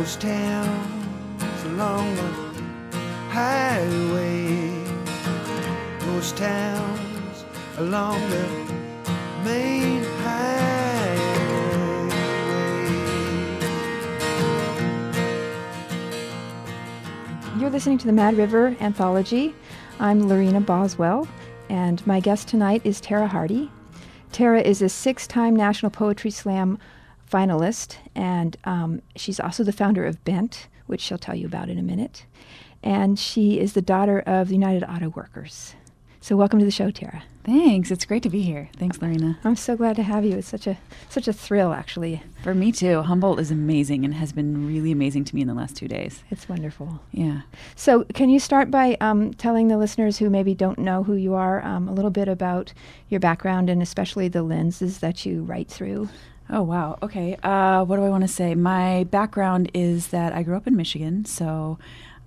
Those towns along the highway. Those towns along the main highway. You're listening to the Mad River Anthology. I'm Lorena Boswell, and my guest tonight is Tara Hardy. Tara is a six time National Poetry Slam finalist, and um, she's also the founder of Bent, which she'll tell you about in a minute. And she is the daughter of the United Auto Workers. So, welcome to the show, Tara. Thanks. It's great to be here. Thanks, Lorena. I'm so glad to have you. It's such a such a thrill, actually. For me too. Humboldt is amazing and has been really amazing to me in the last two days. It's wonderful. Yeah. So, can you start by um, telling the listeners who maybe don't know who you are um, a little bit about your background and especially the lenses that you write through? Oh, wow. Okay. Uh, what do I want to say? My background is that I grew up in Michigan, so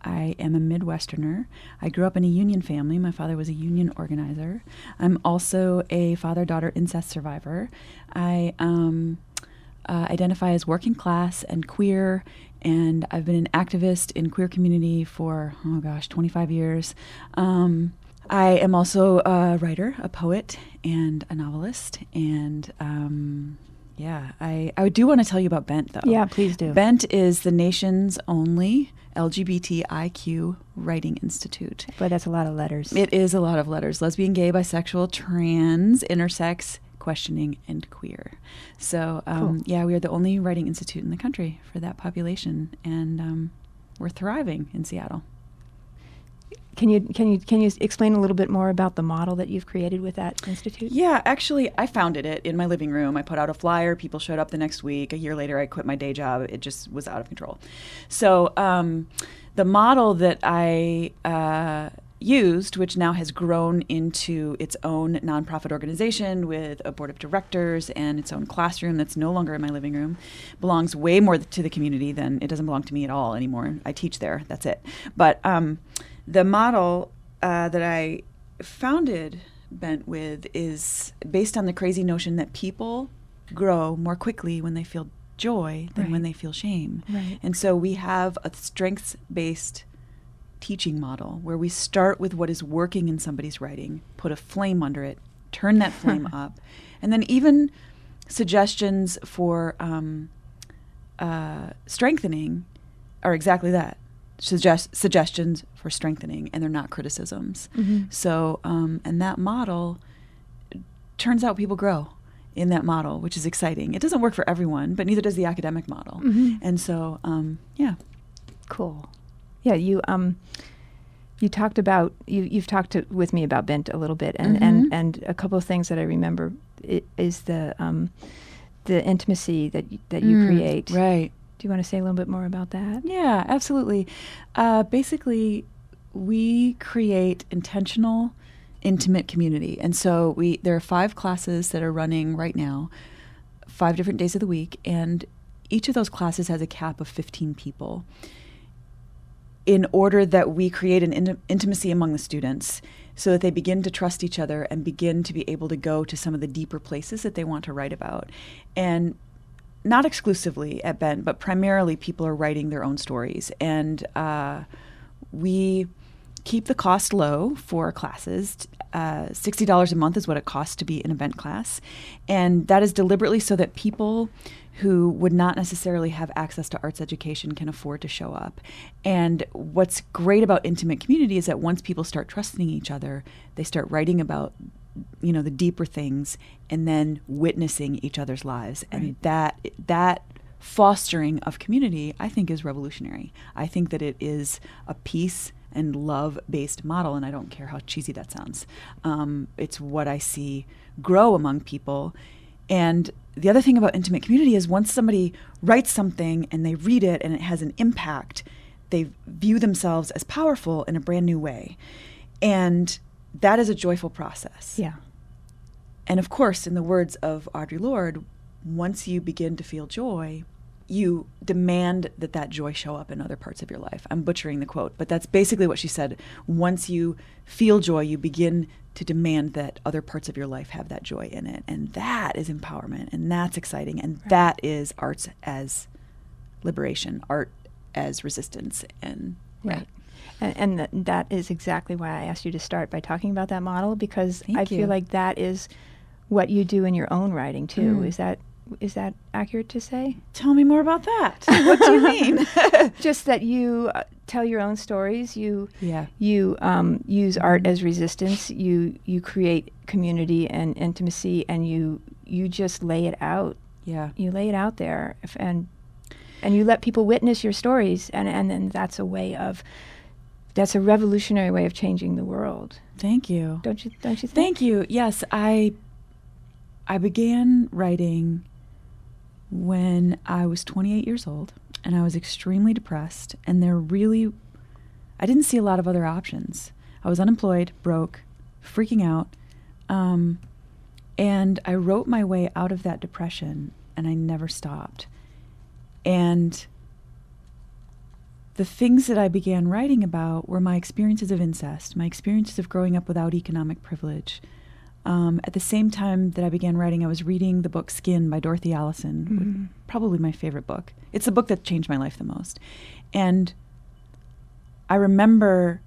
I am a Midwesterner. I grew up in a union family. My father was a union organizer. I'm also a father daughter incest survivor. I um, uh, identify as working class and queer, and I've been an activist in queer community for, oh gosh, 25 years. Um, I am also a writer, a poet, and a novelist, and um, yeah, I, I do want to tell you about Bent, though. Yeah, please do. Bent is the nation's only LGBTIQ writing institute. But that's a lot of letters. It is a lot of letters lesbian, gay, bisexual, trans, intersex, questioning, and queer. So, um, Cool. yeah, we are the only writing institute in the country for that population, and um, we're thriving in Seattle. Can you can you can you explain a little bit more about the model that you've created with that institute? Yeah, actually, I founded it in my living room. I put out a flyer. People showed up the next week. A year later, I quit my day job. It just was out of control. So, um, the model that I uh, used, which now has grown into its own nonprofit organization with a board of directors and its own classroom that's no longer in my living room, belongs way more to the community than it doesn't belong to me at all anymore. I teach there. That's it. But um, the model uh, that I founded Bent with is based on the crazy notion that people grow more quickly when they feel joy than when they feel shame. Right. And so we have a strengths based teaching model where we start with what is working in somebody's writing, put a flame under it, turn that flame up, and then even suggestions for um, uh, strengthening are exactly that suggest suggestions for strengthening and they're not criticisms Mhm. so um, and that model turns out people grow in that model which is exciting it doesn't work for everyone but neither does the academic model Mhm. and so um, yeah Cool. Yeah, you um you talked about you you've talked to, with me about Bent a little bit and Mhm. and and a couple of things that I remember is the um the intimacy that that you Mm, create. right Do you want to say a little bit more about that? Yeah, absolutely. Uh, basically, we create intentional, intimate community, and so we there are five classes that are running right now, five different days of the week, and each of those classes has a cap of fifteen people. In order that we create an inti- intimacy among the students, so that they begin to trust each other and begin to be able to go to some of the deeper places that they want to write about, and not exclusively at Bent, but primarily people are writing their own stories. And uh, we keep the cost low for classes. Uh, $60 a month is what it costs to be in a Bent class. And that is deliberately so that people who would not necessarily have access to arts education can afford to show up. And what's great about intimate community is that once people start trusting each other, they start writing about you know the deeper things and then witnessing each other's lives. And that that fostering of community i think is revolutionary. I think that it is a peace and love based model and i don't care how cheesy that sounds. Um, it's what i see grow among people. And the other thing about intimate community is once somebody writes something and they read it and it has an impact they view themselves as powerful in a brand new way. And that is a joyful process Yeah. and of course, in the words of Audre Lorde, once you begin to feel joy, you demand that that joy show up in other parts of your life. I'm butchering the quote, but that's basically what she said. Once you feel joy, you begin to demand that other parts of your life have that joy in it. And that is empowerment, and that's exciting. And that is arts as liberation, art as resistance and Right. And, and th- that is exactly why I asked you to start by talking about that model because Thank I you. feel like that is what you do in your own writing too. Mm. Is that is that accurate to say? Tell me more about that. what do you mean? Just that you uh, tell your own stories. You yeah. you um, use art as resistance. You you create community and intimacy, and you you just lay it out. Yeah. You lay it out there, if, and and you let people witness your stories, and and then that's a way of that's a revolutionary way of changing the world. Thank you. Don't you? Don't you think? Thank you. Yes, I I began writing when I was 28 years old and I was extremely depressed and there really I didn't see a lot of other options. I was unemployed, broke, freaking out. Um, and I wrote my way out of that depression and I never stopped. And the things that I began writing about were my experiences of incest, my experiences of growing up without economic privilege. Um, at the same time that I began writing, I was reading the book Skin by Dorothy Allison, Mm-hmm. probably my favorite book. It's the book that changed my life the most. And I remember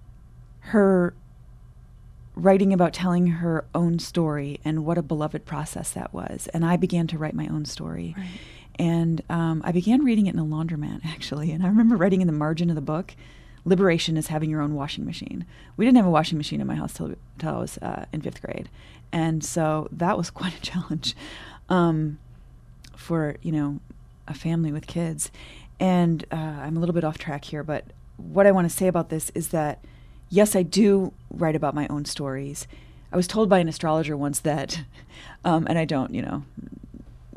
her writing about telling her own story and what a beloved process that was. And I began to write my own story. Right. And um, I began reading it in a laundromat, actually. And I remember writing in the margin of the book, liberation is having your own washing machine. We didn't have a washing machine in my house till, till I was uh, in fifth grade. And so that was quite a challenge um, for, you know, a family with kids. And uh, I'm a little bit off track here, but what I want to say about this is that, yes, I do write about my own stories. I was told by an astrologer once that, um, and I don't, you know,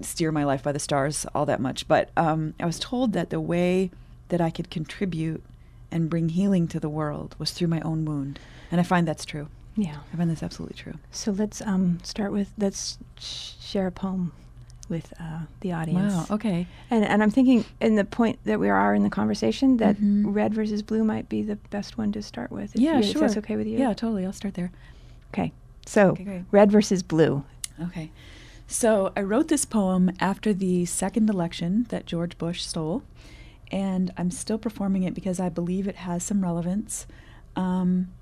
steer my life by the stars all that much, but um, I was told that the way that I could contribute and bring healing to the world was through my own wound. And I find that's true. Yeah. I find that's absolutely true. So let's um, start with let's share a poem with uh, the audience. Wow. Okay. And and I'm thinking in the point that we are in the conversation that Mhm. red versus blue might be the best one to start with. Yeah, you- sure. If that's okay with you. Yeah, totally. I'll start there. Okay. So Okay, red versus blue. Okay. So I wrote this poem after the second election that George Bush stole, and I'm still performing it because I believe it has some relevance. Um,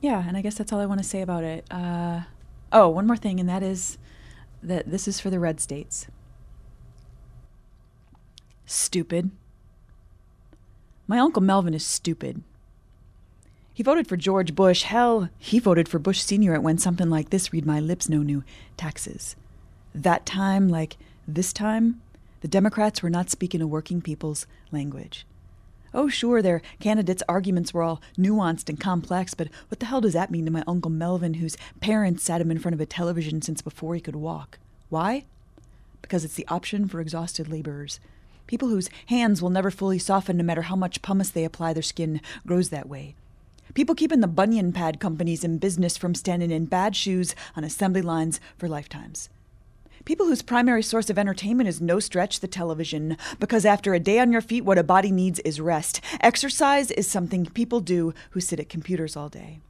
yeah, and I guess that's all I want to say about it. Uh, oh, one more thing, and that is that this is for the red states. Stupid. My Uncle Melvin is stupid. He voted for George Bush. Hell, he voted for Bush Sr. It went something like this read my lips, no new taxes. That time, like this time, the Democrats were not speaking a working people's language. Oh, sure, their candidates' arguments were all nuanced and complex, but what the hell does that mean to my Uncle Melvin, whose parents sat him in front of a television since before he could walk? Why? Because it's the option for exhausted laborers. People whose hands will never fully soften no matter how much pumice they apply, their skin grows that way. People keeping the bunion pad companies in business from standing in bad shoes on assembly lines for lifetimes. People whose primary source of entertainment is no stretch the television, because after a day on your feet, what a body needs is rest. Exercise is something people do who sit at computers all day.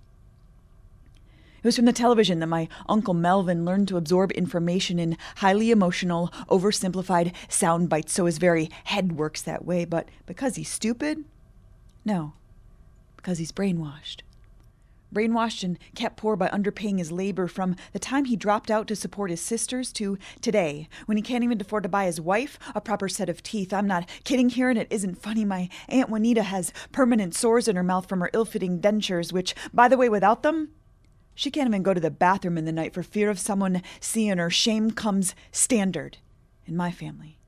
It was from the television that my Uncle Melvin learned to absorb information in highly emotional, oversimplified sound bites so his very head works that way. But because he's stupid? No, because he's brainwashed. Brainwashed and kept poor by underpaying his labor from the time he dropped out to support his sisters to today, when he can't even afford to buy his wife a proper set of teeth. I'm not kidding here, and it isn't funny. My Aunt Juanita has permanent sores in her mouth from her ill fitting dentures, which, by the way, without them, she can't even go to the bathroom in the night for fear of someone seeing her. Shame comes standard in my family.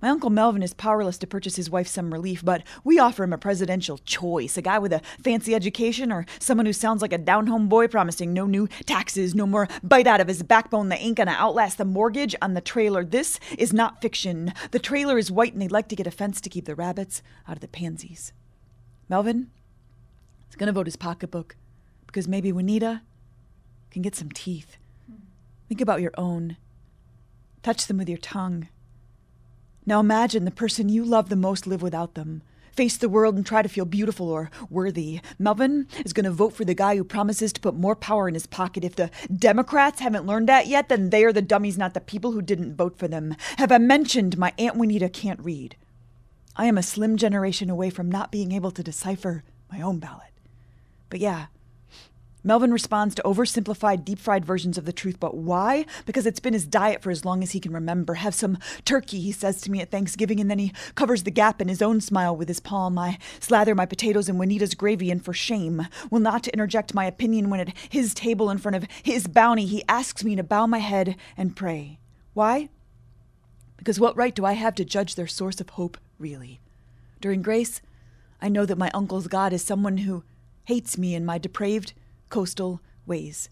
My Uncle Melvin is powerless to purchase his wife some relief, but we offer him a presidential choice a guy with a fancy education or someone who sounds like a down home boy promising no new taxes, no more bite out of his backbone that ain't gonna outlast the mortgage on the trailer. This is not fiction. The trailer is white and they'd like to get a fence to keep the rabbits out of the pansies. Melvin is gonna vote his pocketbook because maybe Juanita can get some teeth. Think about your own. Touch them with your tongue. Now imagine the person you love the most live without them. Face the world and try to feel beautiful or worthy. Melvin is going to vote for the guy who promises to put more power in his pocket. If the Democrats haven't learned that yet, then they are the dummies, not the people who didn't vote for them. Have I mentioned my Aunt Juanita can't read? I am a slim generation away from not being able to decipher my own ballot. But yeah, Melvin responds to oversimplified, deep fried versions of the truth. But why? Because it's been his diet for as long as he can remember. Have some turkey, he says to me at Thanksgiving, and then he covers the gap in his own smile with his palm. I slather my potatoes in Juanita's gravy, and for shame, will not interject my opinion when at his table in front of his bounty he asks me to bow my head and pray. Why? Because what right do I have to judge their source of hope, really? During grace, I know that my uncle's God is someone who hates me and my depraved, coastal ways.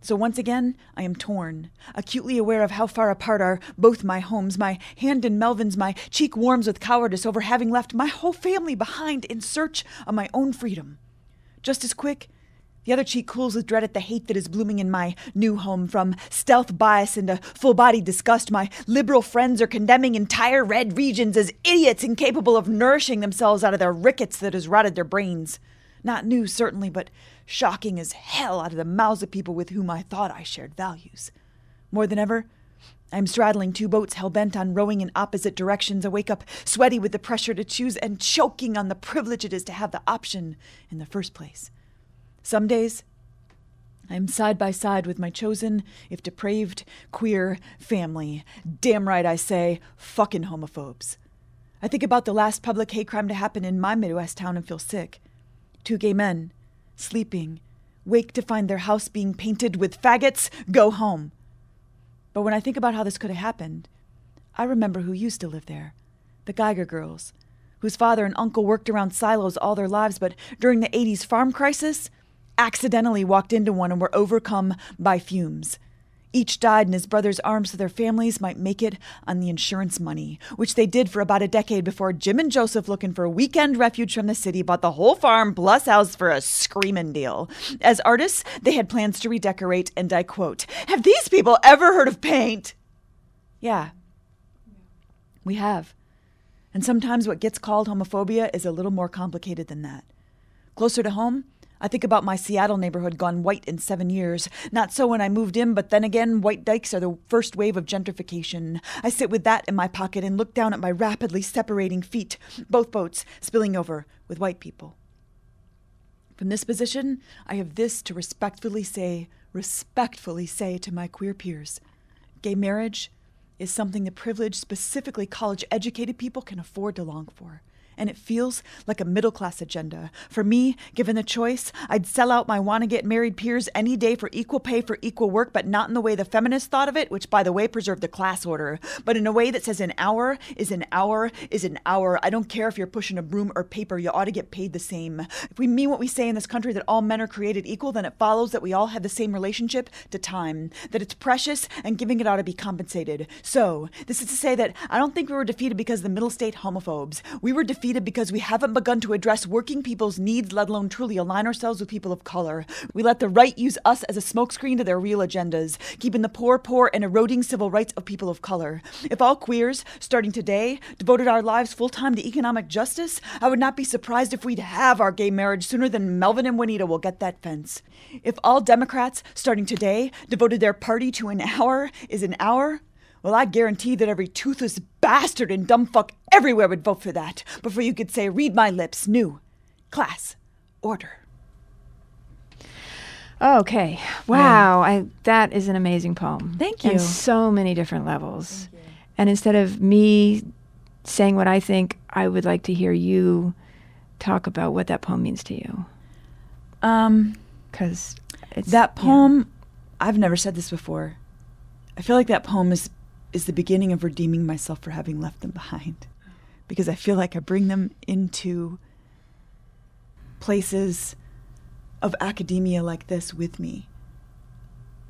So once again, I am torn, acutely aware of how far apart are both my homes. My hand in Melvin's, my cheek warms with cowardice over having left my whole family behind in search of my own freedom. Just as quick, the other cheek cools with dread at the hate that is blooming in my new home. From stealth bias into full bodied disgust, my liberal friends are condemning entire red regions as idiots incapable of nourishing themselves out of their rickets that has rotted their brains. Not new, certainly, but shocking as hell out of the mouths of people with whom I thought I shared values. More than ever, I am straddling two boats hell bent on rowing in opposite directions. I wake up sweaty with the pressure to choose and choking on the privilege it is to have the option in the first place. Some days, I am side by side with my chosen, if depraved, queer family. Damn right I say, fucking homophobes. I think about the last public hate crime to happen in my Midwest town and feel sick. Two gay men, sleeping, wake to find their house being painted with faggots, go home. But when I think about how this could have happened, I remember who used to live there the Geiger girls, whose father and uncle worked around silos all their lives, but during the 80s farm crisis, accidentally walked into one and were overcome by fumes. Each died in his brother's arms so their families might make it on the insurance money, which they did for about a decade before Jim and Joseph, looking for a weekend refuge from the city, bought the whole farm plus house for a screaming deal. As artists, they had plans to redecorate, and I quote, Have these people ever heard of paint? Yeah, we have. And sometimes what gets called homophobia is a little more complicated than that. Closer to home, I think about my Seattle neighborhood gone white in seven years. Not so when I moved in, but then again, white dykes are the first wave of gentrification. I sit with that in my pocket and look down at my rapidly separating feet, both boats spilling over with white people. From this position, I have this to respectfully say, respectfully say to my queer peers gay marriage is something the privileged, specifically college educated people can afford to long for and it feels like a middle class agenda. For me, given the choice, I'd sell out my want to get married peers any day for equal pay for equal work, but not in the way the feminists thought of it, which, by the way, preserved the class order, but in a way that says an hour is an hour is an hour. I don't care if you're pushing a broom or paper, you ought to get paid the same. If we mean what we say in this country that all men are created equal, then it follows that we all have the same relationship to time, that it's precious and giving it ought to be compensated. So, this is to say that I don't think we were defeated because the middle state homophobes. We were defeated defeated because we haven't begun to address working people's needs, let alone truly align ourselves with people of color. We let the right use us as a smokescreen to their real agendas, keeping the poor poor and eroding civil rights of people of color. If all queers, starting today, devoted our lives full time to economic justice, I would not be surprised if we'd have our gay marriage sooner than Melvin and Juanita will get that fence. If all Democrats, starting today, devoted their party to an hour is an hour, well, I guarantee that every toothless bastard and dumb fuck everywhere would vote for that before you could say, read my lips, new class order. Okay. Wow. I that is an amazing poem. Thank On you. so many different levels. And instead of me saying what I think, I would like to hear you talk about what that poem means to you. Um, Because it's that yeah. poem, I've never said this before. I feel like that poem is is the beginning of redeeming myself for having left them behind, because I feel like I bring them into places of academia like this with me.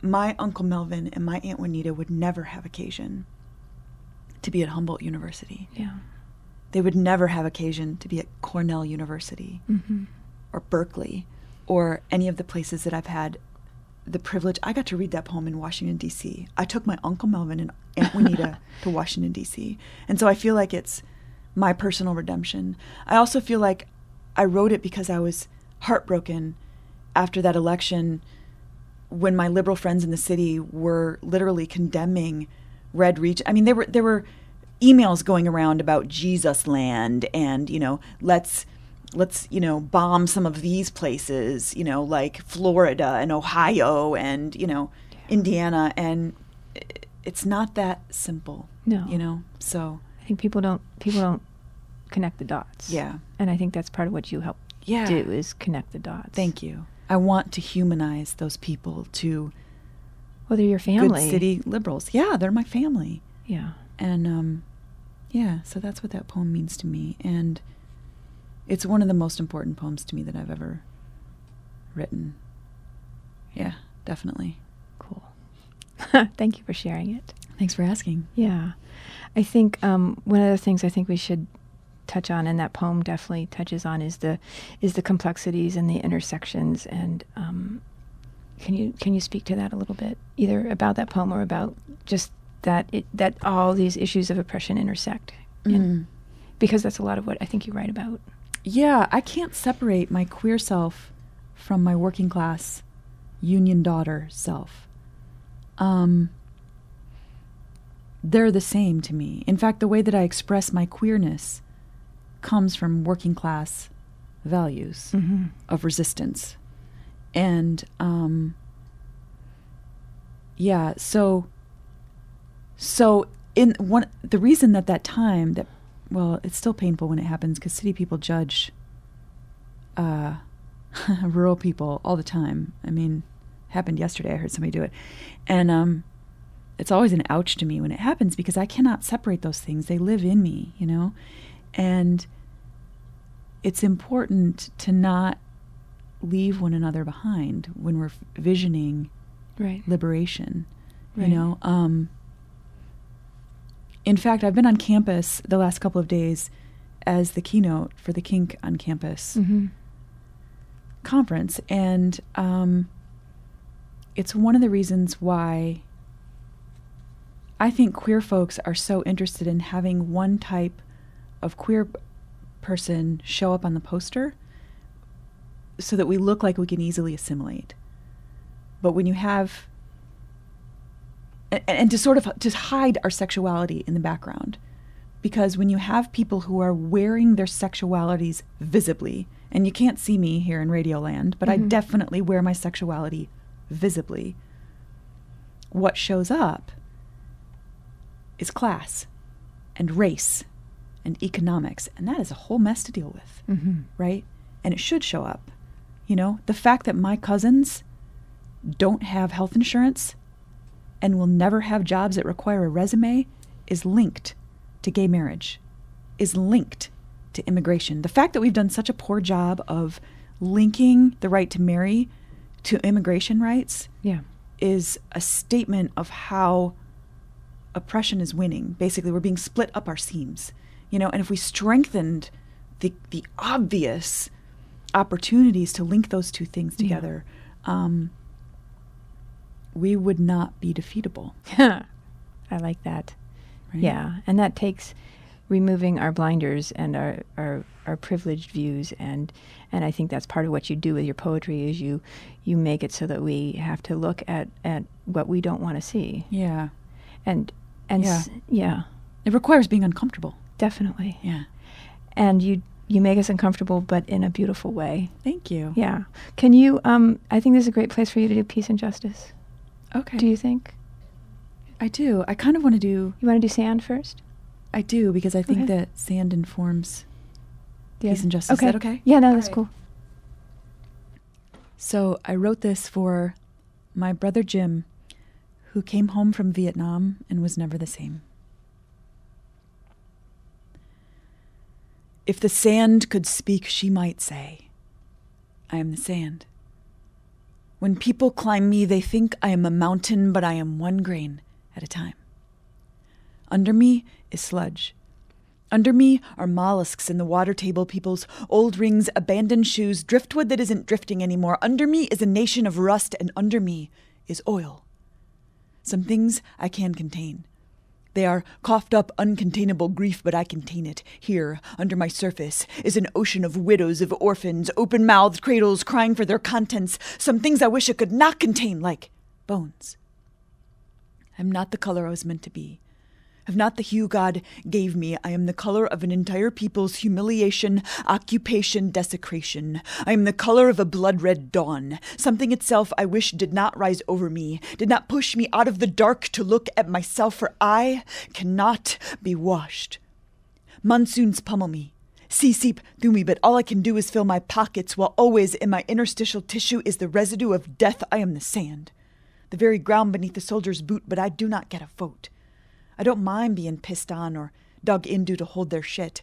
My Uncle Melvin and my Aunt Juanita would never have occasion to be at Humboldt University. Yeah. They would never have occasion to be at Cornell University Mm-hmm. or Berkeley or any of the places that I've had the privilege. I got to read that poem in Washington, D.C. I took my Uncle Melvin and Aunt Juanita to Washington, D.C. And so I feel like it's my personal redemption. I also feel like I wrote it because I was heartbroken after that election when my liberal friends in the city were literally condemning red region. I mean, there were, they were emails going around about Jesus land and, you know, let's let's, you know, bomb some of these places, you know, like Florida and Ohio and, you know, Indiana and it's not that simple. No. You know. So, I think people don't people don't connect the dots. yeah. And I think that's part of what you help Yeah. do is connect the dots. Thank you. I want to humanize those people to Well, they're your family. good city liberals. Yeah, they're my family. Yeah. And um, yeah, so that's what that poem means to me. And it's one of the most important poems to me that I've ever written. Yeah, definitely. Cool. Thank you for sharing it. Thanks for asking. Yeah. I think um, one of the things I think we should touch on, and that poem definitely touches on, is the is the complexities and the intersections. And um, can you can you speak to that a little bit, either about that poem or about just that it, that all these issues of oppression intersect? And- because that's a lot of what I think you write about. Yeah, I can't separate my queer self from my working class union daughter self. Um, they're the same to me. In fact, the way that I express my queerness comes from working class values Mm-hmm. of resistance. And um, yeah, so so in one the reason that that time that well, it's still painful when it happens because city people judge uh, rural people all the time. I mean, happened yesterday. I heard somebody do it, and um, it's always an ouch to me when it happens because I cannot separate those things. They live in me, you know, and it's important to not leave one another behind when we're visioning Right. liberation. Right. You know, um, in fact, I've been on campus the last couple of days as the keynote for the Kink on Campus Mm-hmm. conference, and um, it's one of the reasons why I think queer folks are so interested in having one type of queer person show up on the poster so that we look like we can easily assimilate. But when you have and, and to sort of to hide our sexuality in the background because when you have people who are wearing their sexualities visibly and you can't see me here in radioland but i Mhm. definitely wear my sexuality visibly what shows up is class and race and economics and that is a whole mess to deal with Mm-hmm. right? And it should show up. You know, the fact that my cousins don't have health insurance and will never have jobs that require a resume is linked to gay marriage, is linked to immigration. The fact that we've done such a poor job of linking the right to marry to immigration rights Yeah. is a statement of how oppression is winning. Basically, we're being split up our seams, you know. And if we strengthened the the obvious opportunities to link those two things Yeah. together, um, we would not be defeatable. I like that. Right? Yeah, and that takes removing our blinders and our, our our privileged views and and I think that's part of what you do with your poetry is you you make it so that we have to look at at what we don't want to see. Yeah. And and Yeah. s- yeah, It requires being uncomfortable. definitely. Yeah. And you you make us uncomfortable but in a beautiful way. Thank you. Yeah. Can you um I think this is a great place for you to do peace and justice. Okay. Do you think? I do. I kind of want to do. You want to do sand first? I do because I think Okay. that sand informs The peace and justice. Okay. Is that okay? Yeah, no, All that's right. cool. So I wrote this for my brother Jim, who came home from Vietnam and was never the same. If the sand could speak, she might say, I am the sand. When people climb me, they think I am a mountain, but I am one grain at a time. Under me is sludge. Under me are mollusks in the water table people's old rings, abandoned shoes, driftwood that isn't drifting anymore. Under me is a nation of rust, and under me is oil. Some things I can contain. They are coughed up, uncontainable grief, but I contain it. Here, under my surface, is an ocean of widows, of orphans, open mouthed cradles crying for their contents. Some things I wish it could not contain, like bones. I'm not the color I was meant to be. Have not the hue God gave me. I am the color of an entire people's humiliation, occupation, desecration. I am the color of a blood red dawn. Something itself I wish did not rise over me, did not push me out of the dark to look at myself, for I cannot be washed. Monsoons pummel me. Sea seep through me, but all I can do is fill my pockets, while always in my interstitial tissue is the residue of death. I am the sand, the very ground beneath the soldier's boot, but I do not get a vote. I don't mind being pissed on or dug into to hold their shit.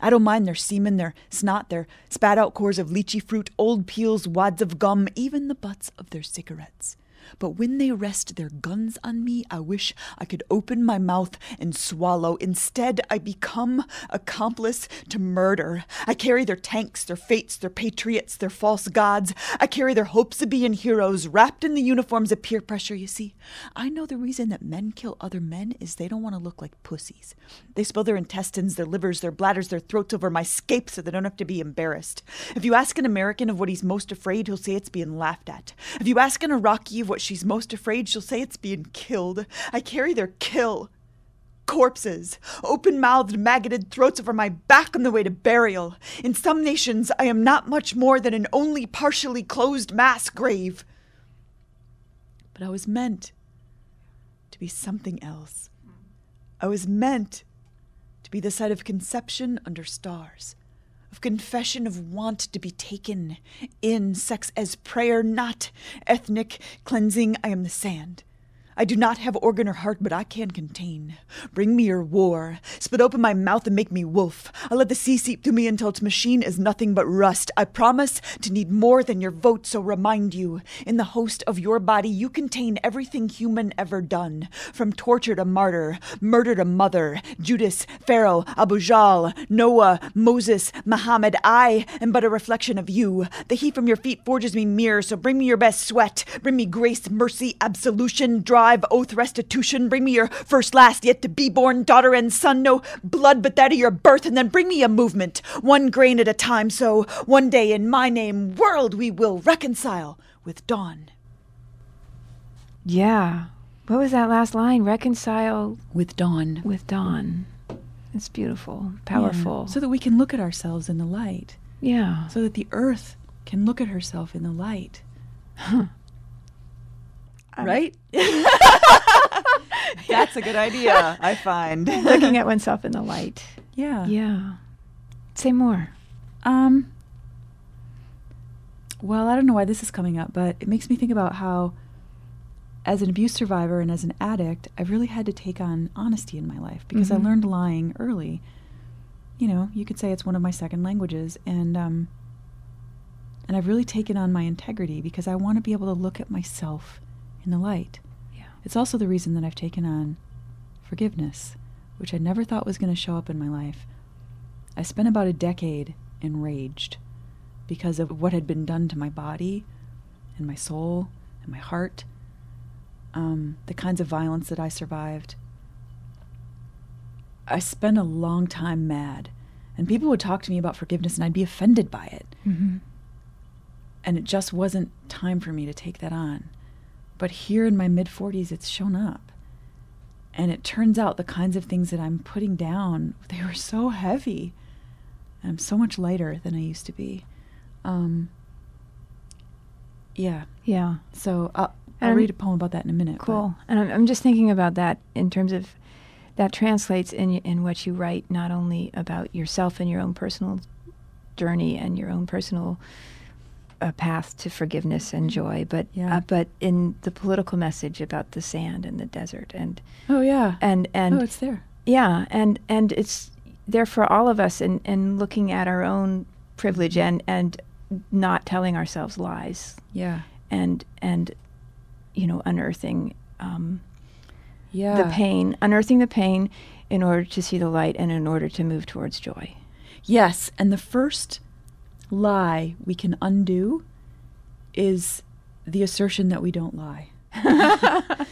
I don't mind their semen, their snot, their spat out cores of lychee fruit, old peels, wads of gum, even the butts of their cigarettes. But when they rest their guns on me, I wish I could open my mouth and swallow. Instead, I become accomplice to murder. I carry their tanks, their fates, their patriots, their false gods. I carry their hopes of being heroes wrapped in the uniforms of peer pressure. You see, I know the reason that men kill other men is they don't want to look like pussies. They spill their intestines, their livers, their bladders, their throats over my scape so they don't have to be embarrassed. If you ask an American of what he's most afraid, he'll say it's being laughed at. If you ask an Iraqi of what she's most afraid, she'll say it's being killed. I carry their kill. Corpses, open mouthed, maggoted throats over my back on the way to burial. In some nations, I am not much more than an only partially closed mass grave. But I was meant to be something else. I was meant to be the site of conception under stars of confession of want to be taken in, sex as prayer, not ethnic cleansing. I am the sand. I do not have organ or heart, but I can contain. Bring me your war. Split open my mouth and make me wolf. I'll let the sea seep through me until its machine is nothing but rust. I promise to need more than your vote, so remind you. In the host of your body, you contain everything human ever done. From torture to martyr, murder to mother, Judas, Pharaoh, Abu Jahl, Noah, Moses, Muhammad. I am but a reflection of you. The heat from your feet forges me mirror, so bring me your best sweat. Bring me grace, mercy, absolution, drive, oath, restitution. Bring me your first, last, yet to be born daughter and son. No blood but that of your birth, and then bring me a movement, one grain at a time. So one day in my name, world, we will reconcile with dawn. Yeah. What was that last line? Reconcile With dawn. with dawn. It's beautiful, powerful. Yeah. So that we can look at ourselves in the light. yeah. So that the earth can look at herself in the light. Right? That's a good idea, I find. Looking at oneself in the light. yeah. Yeah. Say more. Um well, I don't know why this is coming up, but it makes me think about how as an abuse survivor and as an addict, I've really had to take on honesty in my life because Mhm. I learned lying early. You know, you could say it's one of my second languages and um and I've really taken on my integrity because I want to be able to look at myself in the light. Yeah. It's also the reason that I've taken on forgiveness, which I never thought was going to show up in my life. I spent about a decade enraged because of what had been done to my body and my soul and my heart, um, the kinds of violence that I survived. I spent a long time mad, and people would talk to me about forgiveness, and I'd be offended by it. Mm-hmm. And it just wasn't time for me to take that on. But here in my mid 40s, it's shown up. And it turns out the kinds of things that I'm putting down, they were so heavy. And I'm so much lighter than I used to be. Um, yeah. Yeah. So I'll, I'll read a poem about that in a minute. but- Cool. And I'm, I'm just thinking about that in terms of that translates in in what you write, not only about yourself and your own personal journey and your own personal uh, path to forgiveness and joy, but Yeah. uh, but in the political message about the sand and the desert and Oh, yeah. and and oh, it's there. yeah, and and it's there for all of us, and and looking at our own privilege and and not telling ourselves lies, Yeah. and and you know unearthing um, Yeah. the pain, unearthing the pain, in order to see the light, and in order to move towards joy. Yes, and the first lie we can undo is the assertion that we don't lie.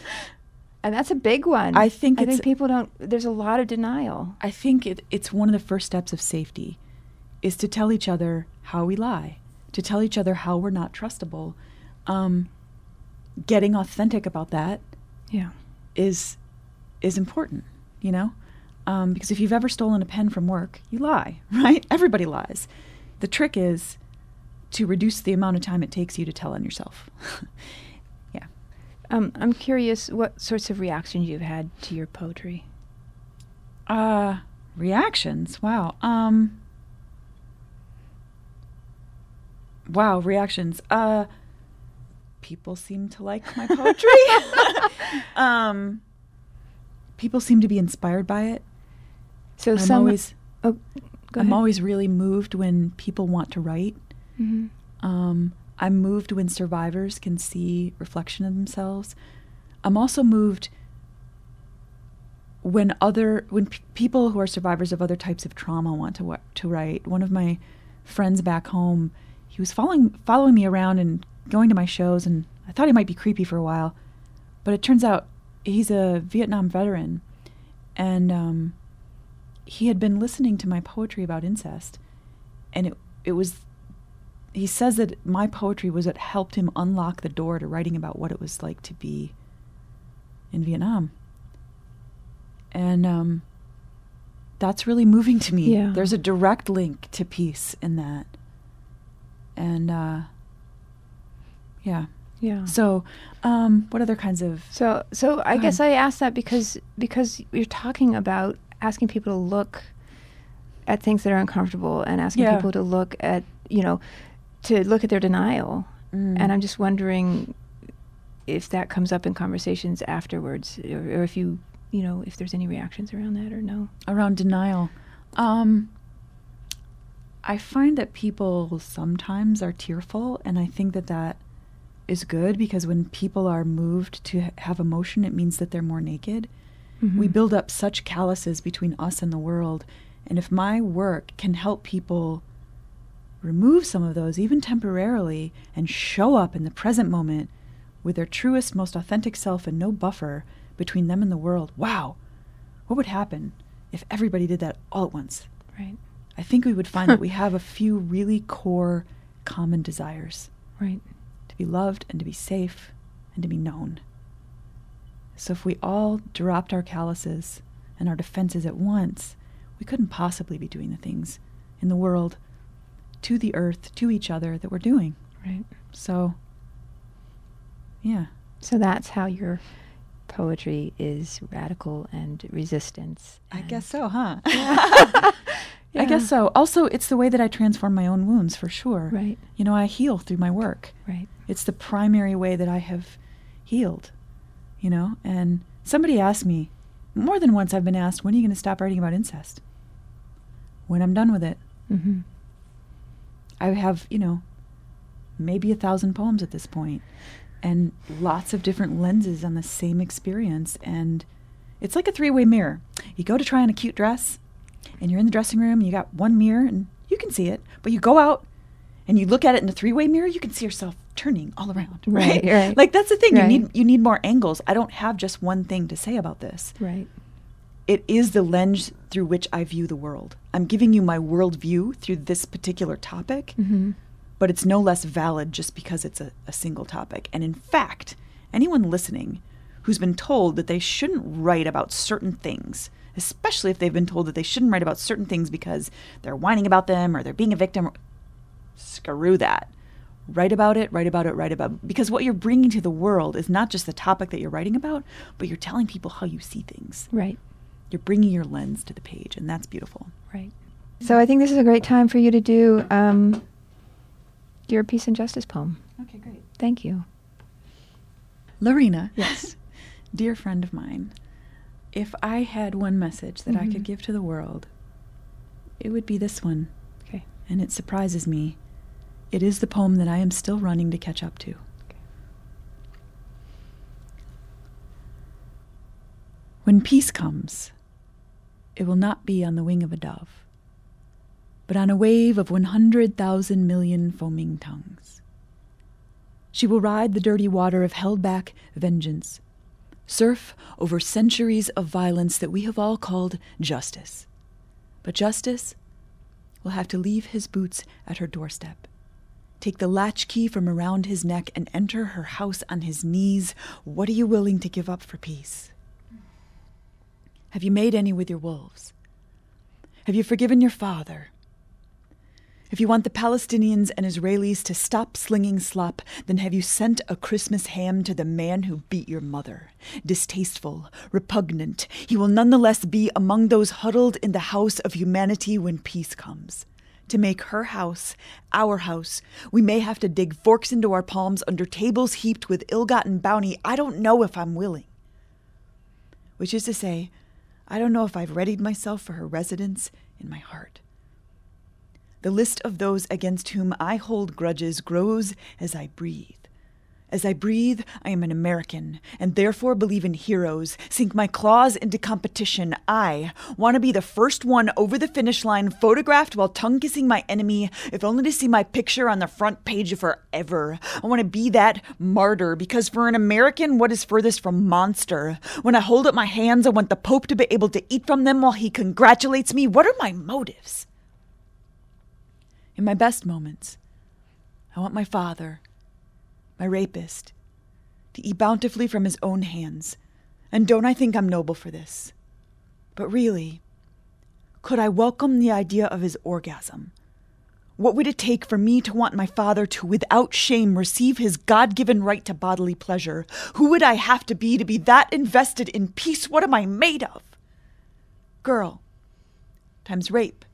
And that's a big one. I think I think people don't. There's a lot of denial. I think it, it's one of the first steps of safety is to tell each other how we lie, to tell each other how we're not trustable. Um, getting authentic about that Yeah. is is important. you know? Um, because if you've ever stolen a pen from work, you lie, right? Everybody lies. The trick is to reduce the amount of time it takes you to tell on yourself. yeah. Um, I'm curious what sorts of reactions you've had to your poetry. Uh, reactions. Wow. Um, wow, reactions. Uh, people seem to like my poetry. um, people seem to be inspired by it. So I'm some always oh, go I'm ahead. always really moved when people want to write. Mhm. Um, I'm moved when survivors can see reflection of themselves. I'm also moved when other when p- people who are survivors of other types of trauma want to to write. One of my friends back home, he was following following me around and going to my shows, and I thought he might be creepy for a while, but it turns out he's a Vietnam veteran, and um, he had been listening to my poetry about incest, and it it was he says that my poetry was what helped him unlock the door to writing about what it was like to be in Vietnam. And um, that's really moving to me. Yeah. There's a direct link to peace in that. And uh, yeah. yeah. So, um, what other kinds of. So, so I guess I asked that because because you're talking about asking people to look at things that are uncomfortable and asking Yeah. people to look at you know to look at their denial, Mm. and I'm just wondering if that comes up in conversations afterwards, or, or if you you know if there's any reactions around that or no. around denial. Um, I find that people sometimes are tearful, and I think that that is good because when people are moved to ha- have emotion, it means that they're more naked. We Mhm. build up such calluses between us and the world, and if my work can help people remove some of those, even temporarily, and show up in the present moment with their truest, most authentic self and no buffer between them and the world, wow, what would happen if everybody did that all at once? right, I think we would find that we have a few really core common desires right, to be loved and to be safe and to be known. So if we all dropped our calluses and our defenses at once, we couldn't possibly be doing the things in the world, to the earth, to each other that we're doing. right. So, yeah. So that's how your poetry is radical and resistance. I guess so, huh? Yeah. I guess so. Also, it's the way that I transform my own wounds for sure. Right, You know, I heal through my work. right. It's the primary way that I have healed, you know? And somebody asked me, more than once I've been asked, when are you going to stop writing about incest? When I'm done with it. Mm-hmm. I have, you know, maybe a thousand poems at this point and lots of different lenses on the same experience. And it's like a three way mirror. You go to try on a cute dress and you're in the dressing room, you got one mirror and you can see it, but you go out and you look at it in a three way mirror, you can see yourself turning all around. Right, Right. right. Like that's the thing. Right. You need you need more angles. I don't have just one thing to say about this Right, it is the lens through which I view the world. I'm giving you my worldview through this particular topic, mm-hmm. but it's no less valid just because it's a, a single topic. And in fact, anyone listening who's been told that they shouldn't write about certain things, especially if they've been told that they shouldn't write about certain things because they're whining about them or they're being a victim, screw that. Write about it, write about it, write about it. Because what you're bringing to the world is not just the topic that you're writing about, but you're telling people how you see things. right, You're bringing your lens to the page, and that's beautiful. right. So I think this is a great time for you to do um, your peace and justice poem. Okay, great. Thank you. Lorena, Yes. dear friend of mine, if I had one message that I Mhm. could give to the world, it would be this one, Okay. and it surprises me. It is the poem that I am still running to catch up to. When peace comes, it will not be on the wing of a dove, but on a wave of 100,000 million foaming tongues. She will ride the dirty water of held back vengeance, surf over centuries of violence that we have all called justice. But justice will have to leave his boots at her doorstep, take the latchkey from around his neck, and enter her house on his knees. What are you willing to give up for peace? Have you made any with your wolves? Have you forgiven your father? If you want the Palestinians and Israelis to stop slinging slop, then have you sent a Christmas ham to the man who beat your mother? Distasteful, repugnant, he will nonetheless be among those huddled in the house of humanity when peace comes. To make her house our house, we may have to dig forks into our palms under tables heaped with ill gotten bounty. I don't know if I'm willing. Which is to say, I don't know if I've readied myself for her residence in my heart. The list of those against whom I hold grudges grows as I breathe. As I breathe, I am an American, and therefore believe in heroes, sink my claws into competition. I want to be the first one over the finish line, photographed while tongue kissing my enemy, if only to see my picture on the front page forever. I want to be that martyr, because for an American, what is furthest from monster? When I hold up my hands, I want the Pope to be able to eat from them while he congratulates me. What are my motives? In my best moments, I want my father, my rapist, to eat bountifully from his own hands. And don't I think I'm noble for this? But really, could I welcome the idea of his orgasm? What would it take for me to want my father to, without shame, receive his God given right to bodily pleasure? Who would I have to be to be that invested in peace? What am I made of? Girl, times rape,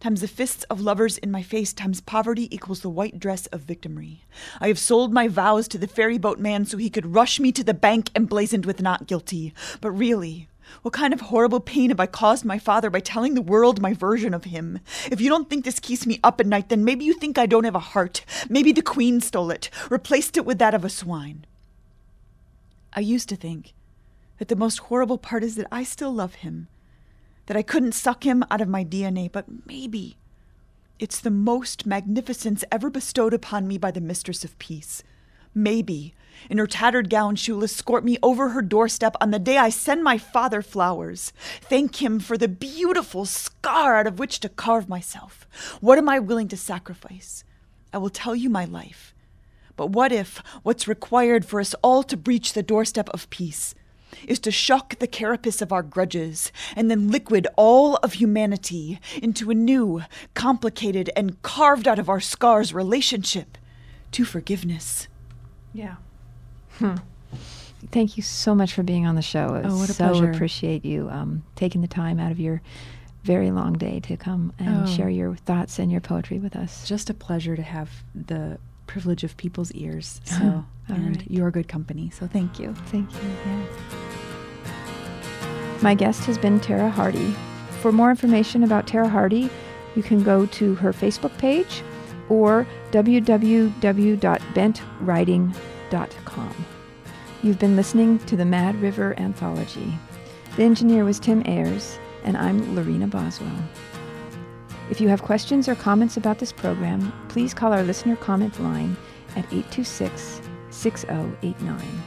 times the fists of lovers in my face, times poverty equals the white dress of victimry. I have sold my vows to the ferry boat man so he could rush me to the bank emblazoned with not guilty. But really, what kind of horrible pain have I caused my father by telling the world my version of him? If you don't think this keeps me up at night, then maybe you think I don't have a heart. Maybe the queen stole it, replaced it with that of a swine. I used to think that the most horrible part is that I still love him that I couldn't suck him out of my DNA, but maybe it's the most magnificence ever bestowed upon me by the Mistress of Peace. Maybe, in her tattered gown, she will escort me over her doorstep on the day I send my father flowers. Thank him for the beautiful scar out of which to carve myself. What am I willing to sacrifice? I will tell you my life. But what if what's required for us all to breach the doorstep of peace is to shock the carapace of our grudges and then liquid all of humanity into a new, complicated, and carved out of our scars relationship to forgiveness. Yeah. Hmm. Thank you so much for being on the show. Oh, what a so pleasure. appreciate you um, taking the time out of your very long day to come and Oh. share your thoughts and your poetry with us. Just a pleasure to have the privilege of people's ears. So, All and right. you're good company. So, thank you. Thank you. Yeah. My guest has been Tara Hardy. For more information about Tara Hardy, you can go to her Facebook page or www.bentwriting.com. You've been listening to the Mad River Anthology. The engineer was Tim Ayers, and I'm Lorena Boswell. If you have questions or comments about this program, please call our listener comment line at 826 6089.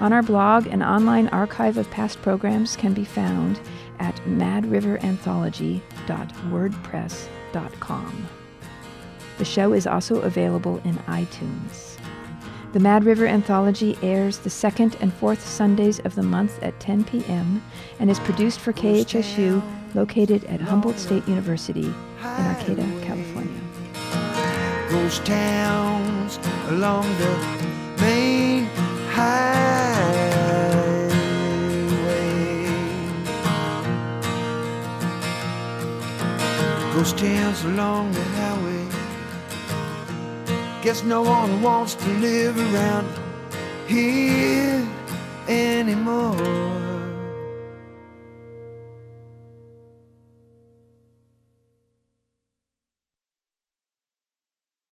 On our blog, an online archive of past programs can be found at madriveranthology.wordpress.com. The show is also available in iTunes. The Mad River Anthology airs the second and fourth Sundays of the month at 10 p.m. and is produced for KHSU, located at Humboldt State University in Arcata, California. Ghost towns along the main highway. Ghost towns along the highway. Guess no one wants to live around here anymore.